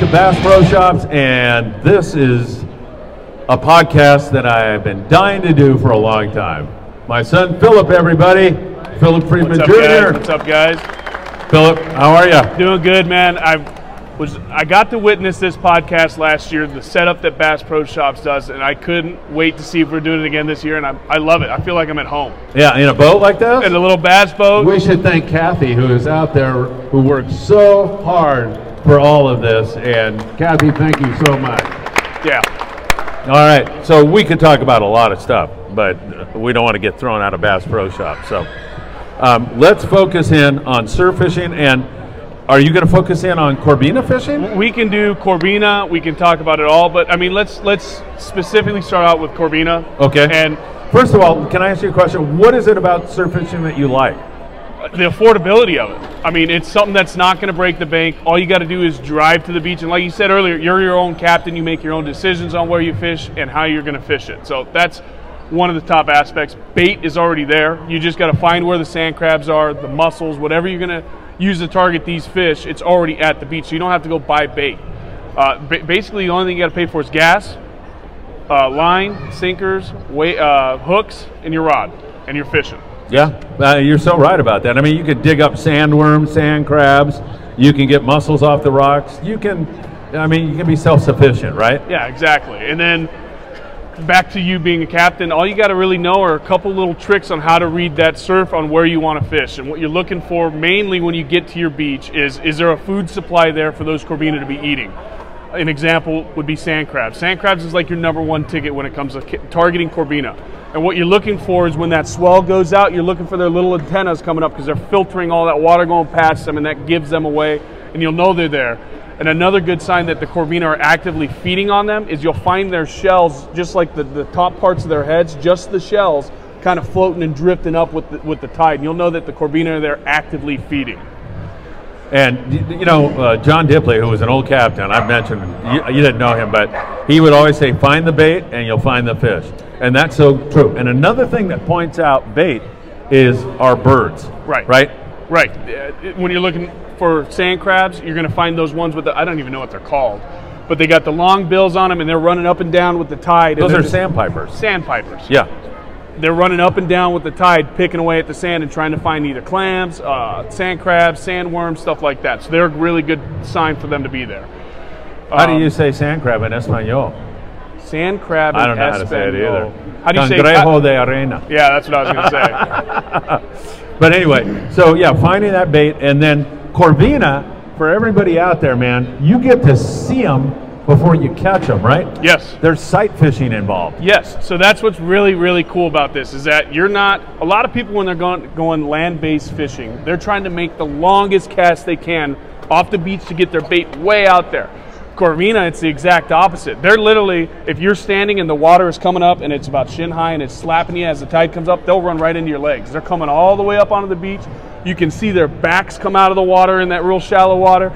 to Bass Pro Shops, and this is a podcast that I have been dying to do for a long time. My son Philip, everybody, Philip Friedman What's up, Jr. guys? What's up, guys? Philip, how are you? Doing good, man. I was I got to witness this podcast last year, the setup that Bass Pro Shops does, and I couldn't wait to see if we're doing it again this year. And I, I love it. I feel like I'm at home Yeah, in a boat like this. in a little bass boat. We should thank Kathy, who is out there, who works so hard for all of this. And Kathy, thank you so much. Yeah, All right, so we could talk about a lot of stuff, but we don't want to get thrown out of Bass Pro Shop. So um, let's focus in on surf fishing. And are you going to focus in on Corbina fishing? we can do Corbina. We can talk about it all, but I mean, let's let's specifically start out with Corbina. Okay. And First of all, can I ask you a question? What is it about surf fishing that you like? The affordability of it. I mean, it's something that's not going to break the bank. All you got to do is drive to the beach, and like you said earlier, you're your own captain. You make your own decisions on where you fish and how you're going to fish it. So that's one of the top aspects. Bait is already there. You just got to find where the sand crabs are, the mussels, whatever you're going to use to target these fish. It's already at the beach, so you don't have to go buy bait. Uh, ba- basically, the only thing you got to pay for is gas, uh, line, sinkers, uh, hooks, and your rod, and you're fishing. Yeah, uh, you're so right about that. I mean, you could dig up sandworms, sand crabs. You can get mussels off the rocks. You can, I mean, you can be self-sufficient, right? Yeah, exactly. And then back to you being a captain, all you got to really know are a couple little tricks on how to read that surf on where you want to fish. And what you're looking for mainly when you get to your beach is is there a food supply there for those corvina to be eating? An example would be sand crabs. Sand crabs is like your number one ticket when it comes to targeting corvina. And what you're looking for is when that swell goes out, you're looking for their little antennas coming up because they're filtering all that water going past them and that gives them away and you'll know they're there. And another good sign that the corvina are actively feeding on them is you'll find their shells, just like the, the top parts of their heads, just the shells, kind of floating and drifting up with the, with the tide. And you'll know that the corvina are there actively feeding. And you know, uh, John Dipley, who was an old captain, I've mentioned you, you didn't know him, but he would always say, "Find the bait, and you'll find the fish," and that's so true. And another thing that points out bait is our birds. Right. Right. Right. Uh, When you're looking for sand crabs, you're going to find those ones with the, I don't even know what they're called, but they got the long bills on them and they're running up and down with the tide. Those they're sandpipers. Sandpipers. Yeah. they're running up and down with the tide, picking away at the sand and trying to find either clams, uh, sand crabs, sandworms, stuff like that. So they're a really good sign for them to be there. How do Um, you say sand crab in Espanol? Sand crab. I don't know how to say it Espanol. either. How do you say? Cangrejo de arena. yeah, that's what I was going to say. But anyway, so yeah, finding that bait, and then Corvina for everybody out there, man. You get to see them before you catch them, right? yes. There's sight fishing involved. Yes, so that's what's really, really cool about this is that you're not. A lot of people when they're going going land-based fishing, they're trying to make the longest cast they can off the beach to get their bait way out there. Corvina, it's the exact opposite. They're literally, if you're standing and the water is coming up and it's about shin high and it's slapping you as the tide comes up, they'll run right into your legs. They're coming all the way up onto the beach. You can see their backs come out of the water in that real shallow water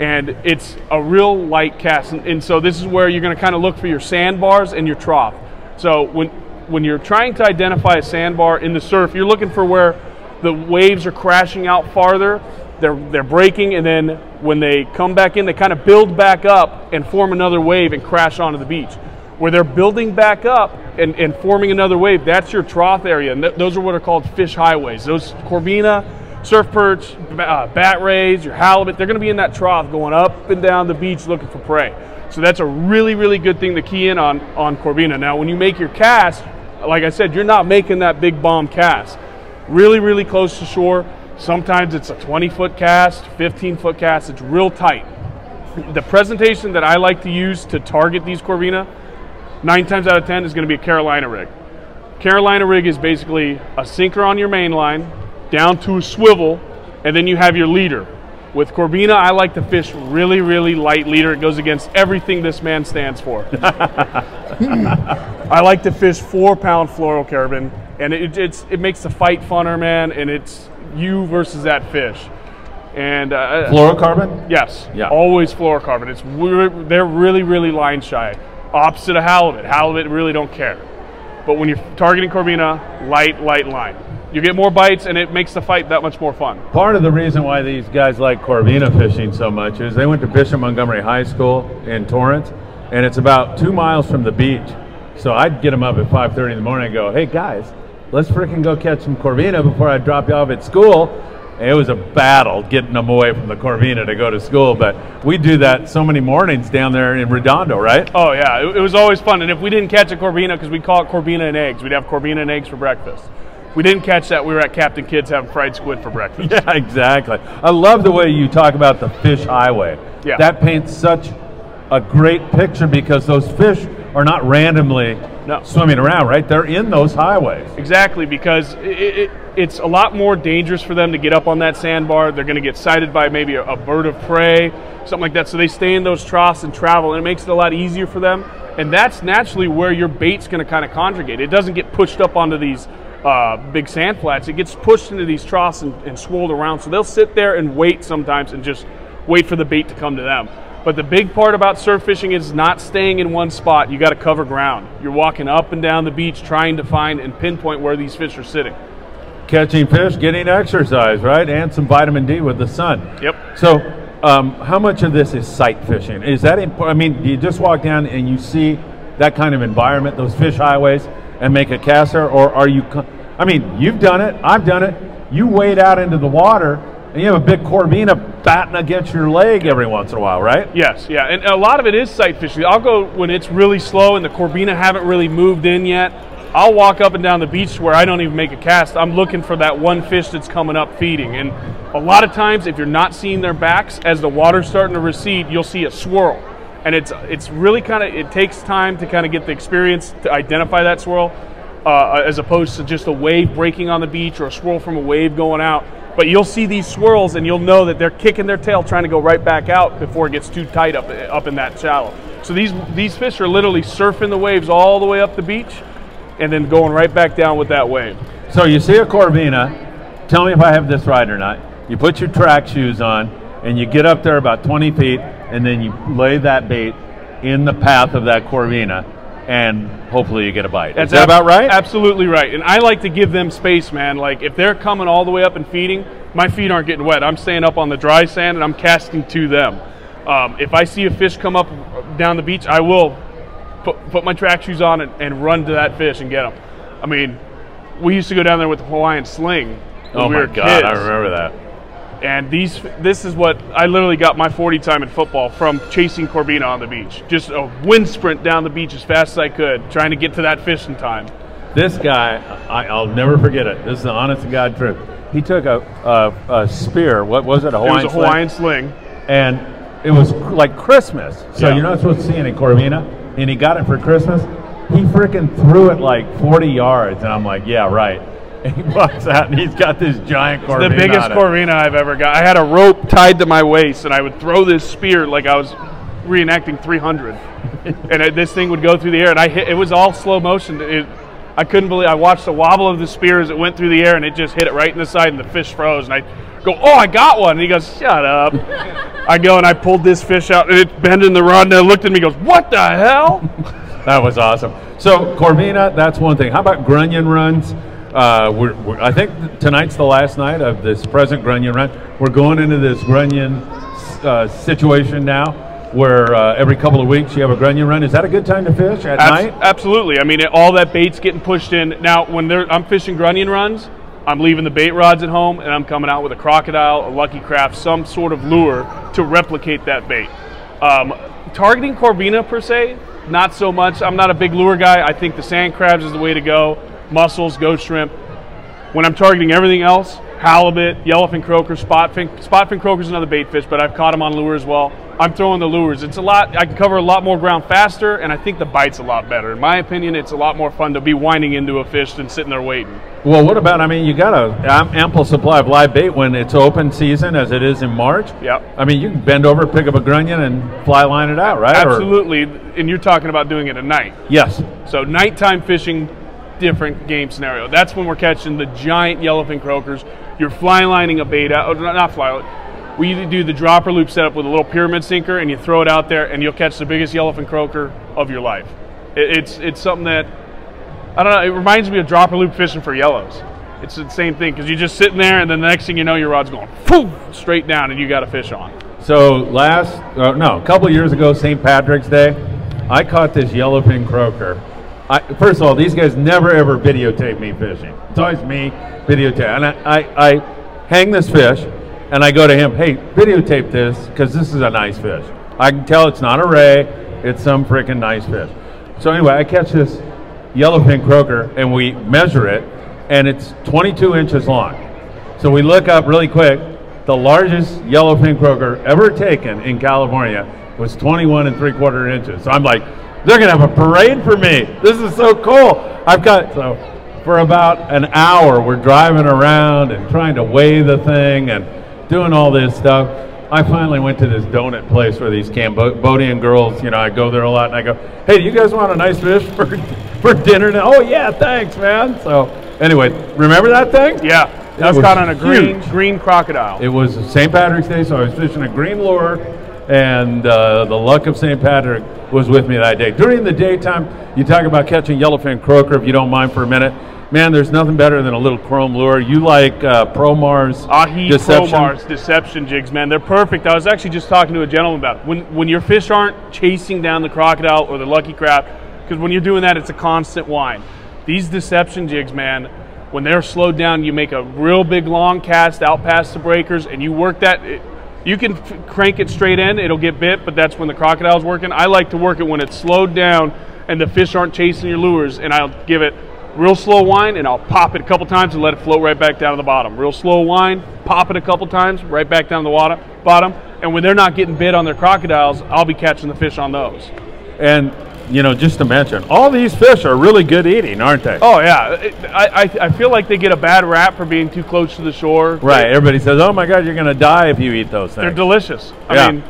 and it's a real light cast. And, and so this is where you're going to kind of look for your sandbars and your trough. So when when you're trying to identify a sandbar in the surf, you're looking for where the waves are crashing out farther. They're they're breaking, and then when they come back in, they kind of build back up and form another wave and crash onto the beach. Where they're building back up and, and forming another wave, that's your trough area, and th- those are what are called fish highways. Those corvina, surf perch, uh, bat rays, your halibut, they're going to be in that trough going up and down the beach looking for prey. So that's a really, really good thing to key in on on corvina. Now, when you make your cast, like I said, you're not making that big bomb cast. Really, really close to shore. Sometimes it's a 20 foot cast, 15 foot cast. It's real tight. The presentation that I like to use to target these corvina, nine times out of 10 is going to be a Carolina rig. Carolina rig is basically a sinker on your main line, down to a swivel, and then you have your leader. With Corvina, I like to fish really, really light leader. It goes against everything this man stands for. I like to fish four pound fluorocarbon, and it, it makes the fight funner, man. And it's you versus that fish. And uh, Fluorocarbon? yes, Yeah. always fluorocarbon. It's they're really, really line shy. Opposite of halibut. Halibut really don't care. But when you're targeting Corvina, light, light line. You get more bites, and it makes the fight that much more fun. Part of the reason why these guys like Corvina fishing so much is they went to Bishop Montgomery High School in Torrance, and it's about two miles from the beach. So I'd get them up at 5:30 in the morning and go, "Hey guys, let's freaking go catch some Corvina before I drop you off at school." It was a battle getting them away from the Corvina to go to school, but we do that so many mornings down there in Redondo, right? Oh yeah, it, it was always fun. And if we didn't catch a Corvina, because we call it Corvina and eggs, we'd have Corvina and eggs for breakfast. We didn't catch that, we were at Captain Kidd's having fried squid for breakfast. Yeah, exactly. I love the way you talk about the fish highway. Yeah. That paints such a great picture because those fish are not randomly No. swimming around, right? They're in those highways. Exactly, because it, it, it's a lot more dangerous for them to get up on that sandbar. They're going to get sighted by maybe a, a bird of prey, something like that. So they stay in those troughs and travel, and it makes it a lot easier for them. And that's naturally where your bait's going to kind of conjugate. It doesn't get pushed up onto these uh, big sand flats. It gets pushed into these troughs and, and swirled around. So they'll sit there and wait sometimes and just wait for the bait to come to them. But the big part about surf fishing is not staying in one spot. You got to cover ground. You're walking up and down the beach trying to find and pinpoint where these fish are sitting. Catching fish, getting exercise, right? And some vitamin D with the sun. Yep. So, um, how much of this is sight fishing? Is that important? I mean, do you just walk down and you see that kind of environment, those fish highways, and make a cast there? Or are you, co- I mean, you've done it, I've done it. You wade out into the water and you have a big corvina batting against your leg every once in a while, right? Yes, yeah, and a lot of it is sight fishing. I'll go when it's really slow and the corbina haven't really moved in yet. I'll walk up and down the beach where I don't even make a cast. I'm looking for that one fish that's coming up feeding. And a lot of times, if you're not seeing their backs as the water's starting to recede, you'll see a swirl. And it's it's really kind of it takes time to kind of get the experience to identify that swirl, uh, as opposed to just a wave breaking on the beach or a swirl from a wave going out. But you'll see these swirls, and you'll know that they're kicking their tail, trying to go right back out before it gets too tight up up in that shallow. So these these fish are literally surfing the waves all the way up the beach, and then going right back down with that wave. So you see a corvina. Tell me if I have this right or not. You put your track shoes on and you get up there about 20 feet and then you lay that bait in the path of that corvina and hopefully you get a bite. Is that ab- about right? Absolutely right. And I like to give them space, man. Like if they're coming all the way up and feeding, my feet aren't getting wet. I'm staying up on the dry sand and I'm casting to them. Um, if I see a fish come up down the beach, I will put, put my track shoes on and, and run to that fish and get them. I mean, we used to go down there with the Hawaiian sling. oh we my god, I remember that. And these, this is what I literally got my 40 time in football from chasing Corbina on the beach. Just a wind sprint down the beach as fast as I could, trying to get to that fish in time. This guy, I, I'll never forget it. This is the honest to God truth. He took a, a, a spear. What was it? A It Hawaiian was a sling? Hawaiian sling. and it was like Christmas. So Yeah. you're not supposed to see any corvina, and he got it for Christmas. He freaking threw it like 40 yards, and I'm like, yeah, right. And he walks out, and he's got this giant corvina. The biggest. Corvina I've ever got. I had a rope tied to my waist, and I would throw this spear like I was reenacting 300, and this thing would go through the air, and I hit. It was all slow motion. It, I couldn't believe. I watched the wobble of the spear as it went through the air, and it just hit it right in the side, and the fish froze. And I go, "Oh, I got one!" And he goes, "Shut up." I go and I pulled this fish out, and it bent in the rod, and it looked at me, and goes, "What the hell?" That was awesome. So Corvina, that's one thing. How about grunion runs? Uh, we're, we're, I think tonight's the last night of this present grunion run. We're going into this grunion uh, situation now, where uh, every couple of weeks you have a grunion run. Is that a good time to fish at Abs- night? Absolutely. I mean, it, all that bait's getting pushed in. Now, when they're, I'm fishing grunion runs, I'm leaving the bait rods at home, and I'm coming out with a crocodile, a Lucky Craft, some sort of lure to replicate that bait. Um, targeting corvina per se, not so much. I'm not a big lure guy. I think the sand crabs is the way to go. Mussels, ghost shrimp. When I'm targeting everything else, halibut, yellowfin croaker, spotfin. Spotfin croaker is another bait fish, but I've caught them on lure as well. I'm throwing the lures. It's a lot. I can cover a lot more ground faster, and I think the bite's a lot better. In my opinion, it's a lot more fun to be winding into a fish than sitting there waiting. Well, what about? I mean, you got a ample supply of live bait when it's open season, as it is in March. Yep. I mean, you can bend over, pick up a grunion, and fly line it out, right? Or- Absolutely. And you're talking about doing it at night. yes. So nighttime fishing, different game scenario. That's when we're catching the giant yellowfin croakers. You're fly lining a out, or not fly. We do the dropper loop setup with a little pyramid sinker, and you throw it out there, and you'll catch the biggest yellowfin croaker of your life. It, it's it's something that I don't know. It reminds me of dropper loop fishing for yellows. it's the same thing because you're just sitting there, and then the next thing you know, your rod's going poof, straight down, and you got a fish on. So last, uh, no, a couple years ago, St. Patrick's Day, I caught this yellowfin croaker. I, first of all, these guys never ever videotape me fishing. It's always me videotape, and I, I, I hang this fish, and I go to him, hey, videotape this because this is a nice fish. I can tell it's not a ray, it's some freaking nice fish. So anyway, I catch this yellowfin croaker, and we measure it, and it's 22 inches long. So we look up really quick. The largest yellowfin croaker ever taken in California was 21 and three quarter inches. So I'm like, they're gonna have a parade for me. This is so cool. I've got so for about an hour we're driving around and trying to weigh the thing and doing all this stuff. I finally went to this donut place where these Cambodian girls, you know, I go there a lot and I go, hey, do you guys want a nice fish for, for dinner? Now? Oh, yeah, thanks, man. So, anyway, remember that thing? Yeah. That's caught on a green green crocodile. It was St. Patrick's Day, so I was fishing a green lure, and uh, the luck of St. Patrick was with me that day. During the daytime, you talk about catching yellowfin croaker, if you don't mind for a minute. Man, there's nothing better than a little chrome lure. You like uh, Pro-Mars Ahi deception? Pro-Mars deception jigs, man. They're perfect. I was actually just talking to a gentleman about it. when when your fish aren't chasing down the crocodile or the Lucky Craft, because when you're doing that, it's a constant whine. These deception jigs, man, when they're slowed down, you make a real big long cast out past the breakers, and you work that. It, you can f- crank it straight in; it'll get bit, but that's when the crocodile's working. I like to work it when it's slowed down and the fish aren't chasing your lures, and I'll give it real slow whine, and I'll pop it a couple times and let it float right back down to the bottom. Real slow whine, pop it a couple times, right back down to the water, bottom. And when they're not getting bit on their crocodiles, I'll be catching the fish on those. And you know, just to mention, all these fish are really good eating, aren't they? Oh yeah, I, I, I feel like they get a bad rap for being too close to the shore. Right. Everybody says, "Oh my God, you're going to die if you eat those things." They're delicious. I yeah. mean,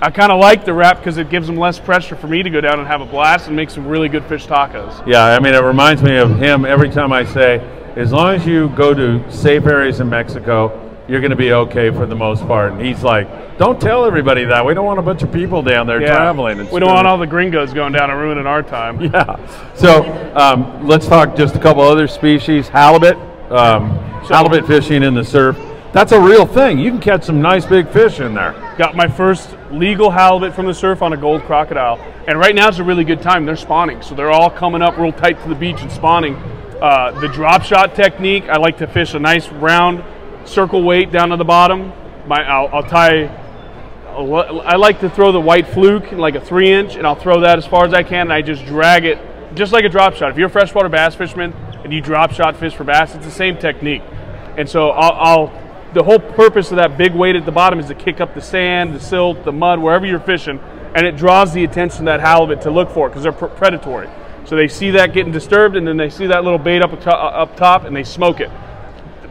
I kind of like the wrap because it gives them less pressure for me to go down and have a blast and make some really good fish tacos. Yeah, I mean, it reminds me of him every time I say, as long as you go to safe areas in Mexico, you're going to be okay for the most part. And he's like, don't tell everybody that. We don't want a bunch of people down there yeah. traveling. we don't want all the gringos going down and ruining our time. Yeah. So um, let's talk just a couple other species. Halibut. Um, halibut fishing in the surf. That's a real thing. You can catch some nice big fish in there. Got my first legal halibut from the surf on a gold crocodile. And right now is a really good time. They're spawning. So they're all coming up real tight to the beach and spawning. Uh, the drop shot technique, I like to fish a nice round circle weight down to the bottom. My, I'll, I'll tie, I like to throw the white fluke like a three inch and I'll throw that as far as I can and I just drag it just like a drop shot. If you're a freshwater bass fisherman and you drop shot fish for bass, it's the same technique. And so I'll, I'll the whole purpose of that big weight at the bottom is to kick up the sand, the silt, the mud, wherever you're fishing, and it draws the attention of that halibut to look for it because they're pr- predatory. So they see that getting disturbed, and then they see that little bait up up top, and they smoke it.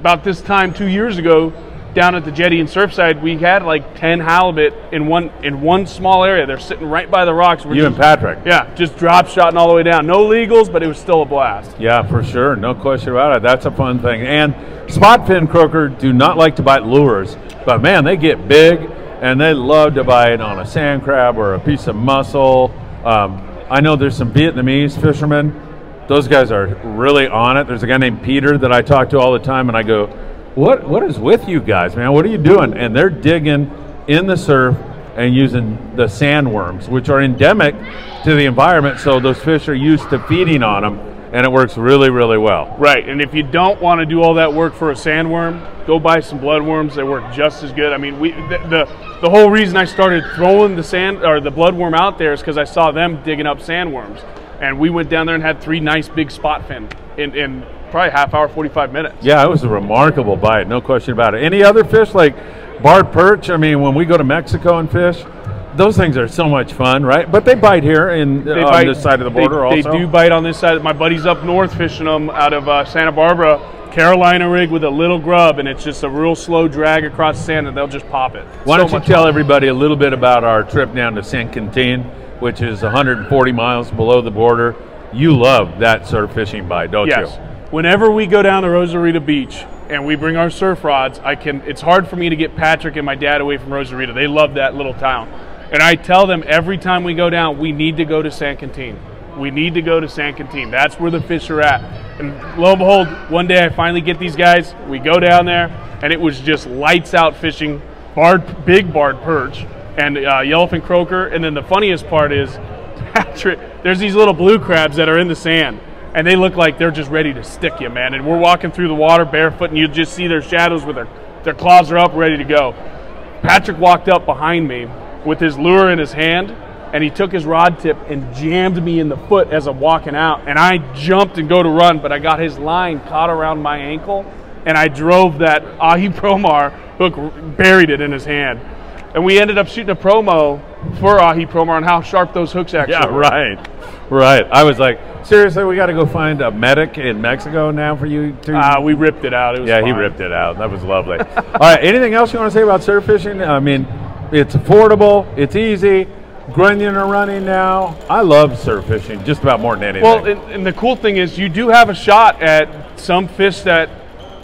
About this time two years ago, down at the jetty and surfside, we had like ten halibut in one in one small area. They're sitting right by the rocks. We're you just, and Patrick. Yeah, just drop shotting all the way down. No legals, but it was still a blast. Yeah, for sure, no question about it. That's a fun thing. And spot fin croaker do not like to bite lures, but man, they get big and they love to bite on a sand crab or a piece of mussel. Um, I know there's some Vietnamese fishermen. Those guys are really on it. There's a guy named Peter that I talk to all the time, and I go, what what is with you guys, man? What are you doing? And they're digging in the surf and using the sandworms, which are endemic to the environment. So those fish are used to feeding on them, and it works really, really well. Right. And if you don't want to do all that work for a sandworm, go buy some bloodworms. They work just as good. I mean, we the the, the whole reason I started throwing the sand or the bloodworm out there is because I saw them digging up sandworms, and we went down there and had three nice big spot fin in in probably half hour, 45 minutes. Yeah, it was a remarkable bite, no question about it. Any other fish like barred perch? I mean, when we go to Mexico and fish, those things are so much fun, right? But they bite here in they on bite, this side of the border they, also. They do bite on this side. My buddy's up north fishing them out of uh, Santa Barbara, Carolina rig with a little grub, and it's just a real slow drag across the sand, and they'll just pop it. Why so don't you tell fun. everybody a little bit about our trip down to San Quintin, which is 140 miles below the border? You love that surf fishing bite, don't yes. you? whenever we go down to Rosarita Beach and we bring our surf rods, I can. It's hard for me to get Patrick and my dad away from Rosarita. They love that little town, and I tell them every time we go down, we need to go to San Quintin. We need to go to San Quintin. That's where the fish are at. And lo and behold, one day I finally get these guys. We go down there, and it was just lights out fishing, barred, big barred perch, and uh, yellowfin croaker. And then the funniest part is, Patrick, there's these little blue crabs that are in the sand, and they look like they're just ready to stick you, man. And we're walking through the water barefoot, and you just see their shadows with their their claws are up, ready to go. Patrick walked up behind me with his lure in his hand, and he took his rod tip and jammed me in the foot as I'm walking out. And I jumped and go to run, but I got his line caught around my ankle, and I drove that Ahi Promar hook, buried it in his hand. And we ended up shooting a promo for Ahi Promar on how sharp those hooks actually Yeah, were. right. Right. I was like, seriously, we got to go find a medic in Mexico now for you two. Uh, we ripped it out. It was yeah, he ripped it out. That was lovely. All right. Anything else you want to say about surf fishing? I mean, it's affordable. It's easy. Grunion are running now. I love surf fishing just about more than anything. Well, and, and the cool thing is, you do have a shot at some fish that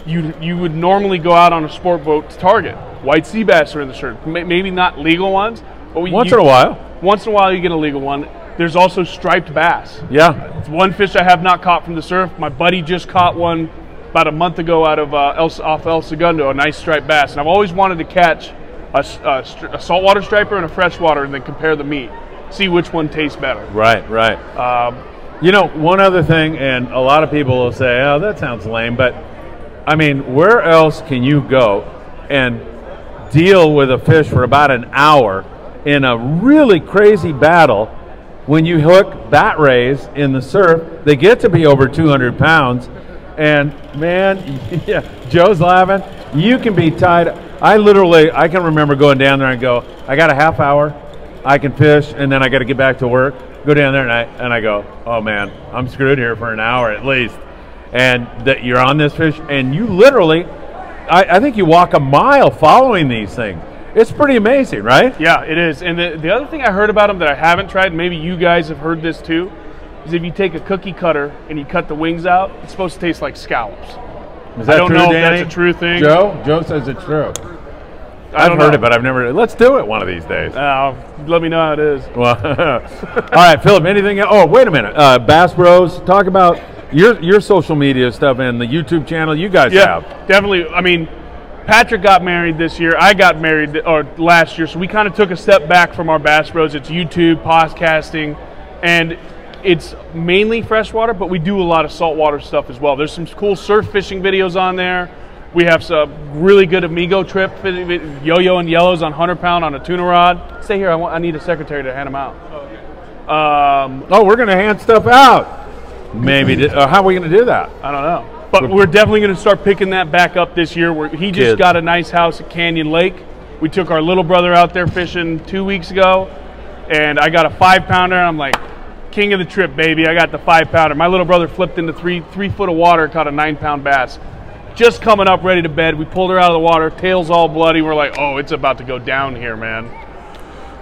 you you would normally go out on a sport boat to target. White sea bass are in the. May- Maybe not legal ones, but we, Once you- in a while. Once in a while, you get a legal one. There's also striped bass. Yeah. It's one fish I have not caught from the surf. My buddy just caught one about a month ago out of uh, El, off El Segundo, a nice striped bass. And I've always wanted to catch a, a a saltwater striper and a freshwater, and then compare the meat, see which one tastes better. Right. Right. Um, You know, one other thing, and a lot of people will say, "Oh, that sounds lame," but I mean, where else can you go and deal with a fish for about an hour in a really crazy battle when you hook bat rays in the surf? They get to be over 200 pounds, and man, yeah, Joe's laughing. You can be tied. I literally, I can remember going down there and go, "I got a half hour." I can fish, and then I got to get back to work. Go down there, and I and I go, oh man, I'm screwed here for an hour at least. And that you're on this fish, and you literally, I, I think you walk a mile following these things. It's pretty amazing, right? Yeah, it is. And the, the other thing I heard about them that I haven't tried, maybe you guys have heard this too, is if you take a cookie cutter and you cut the wings out, it's supposed to taste like scallops. Is I don't know if that's a true thing. Joe, Joe says it's true. I I've don't heard know. it, but I've never. Let's do it one of these days. Uh, let me know how it is. Well, all right, Philip. Anything? Oh, wait a minute. Uh, Bass Bros. Talk about your your social media stuff and the YouTube channel you guys Yeah, have. definitely. I mean, Patrick got married this year. I got married or last year, so we kind of took a step back from our Bass Bros. It's YouTube, podcasting, and it's mainly freshwater, but we do a lot of saltwater stuff as well. There's some cool surf fishing videos on there. We have some really good Amigo trip, yo-yo and yellows on 100 pound on a tuna rod. Stay here. I, want, I need a secretary to hand them out. Um, Oh, we're gonna hand stuff out. Maybe. di- uh, how are we gonna do that? I don't know. But we're definitely going to start picking that back up this year. Where he just got a nice house at Canyon Lake. We took our little brother out there fishing two weeks ago, and I got a five pounder. I'm like, king of the trip, baby. I got the five pounder. My little brother flipped into three three foot of water, caught a nine pound bass. Just coming up, ready to bed. We pulled her out of the water, tails all bloody. We're like, oh, it's about to go down here, man.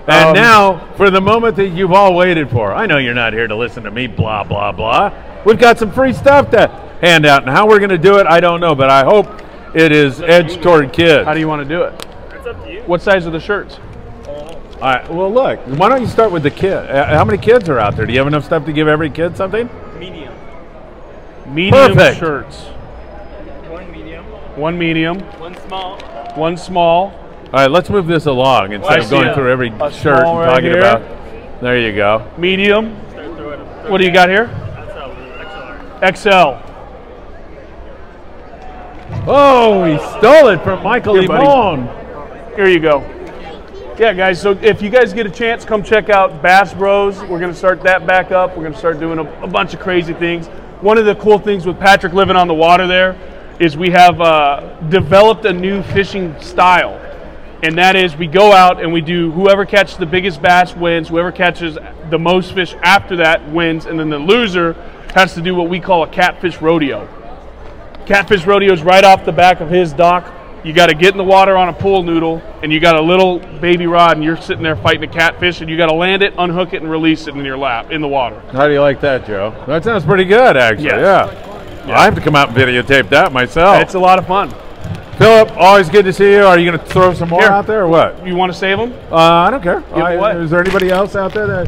And Um, now, for the moment that you've all waited for, I know you're not here to listen to me, blah, blah, blah. We've got some free stuff to hand out. And how we're going to do it, I don't know, but I hope it is edged toward kids. How do you want to do it? It's up to you. What size are the shirts? All right, well, look, why don't you start with the kid? Uh, How many kids are out there? Do you have enough stuff to give every kid something? Medium. Medium Perfect. shirts. One medium. One medium, One small. one small. All right, let's move this along instead I of see going a- through every a shirt small and right talking here. about. There you go. medium. Start throw it. throw What do you got here? That's. XL. Oh, he stole it from Michael Here, buddy. Limon. Here you go. Yeah, guys. So if you guys get a chance, come check out Bass Bros. We're gonna start that back up. We're gonna start doing a, a bunch of crazy things. One of the cool things with Patrick living on the water there is we have uh, developed a new fishing style, and that is we go out and we do whoever catches the biggest bass wins. Whoever catches the most fish after that wins, and then the loser has to do what we call a catfish rodeo. Catfish rodeo is right off the back of his dock. You got to get in the water on a pool noodle, and you got a little baby rod, and you're sitting there fighting a catfish, and you got to land it, unhook it, and release it in your lap in the water. How do you like that, Joe? That sounds pretty good, actually. Yes. Yeah. I have to come out and videotape that myself. It's a lot of fun. Philip, always good to see you. Are you going to throw some more Here. out there or what? You want to save them? Uh, I don't care. I- away. is there anybody else out there that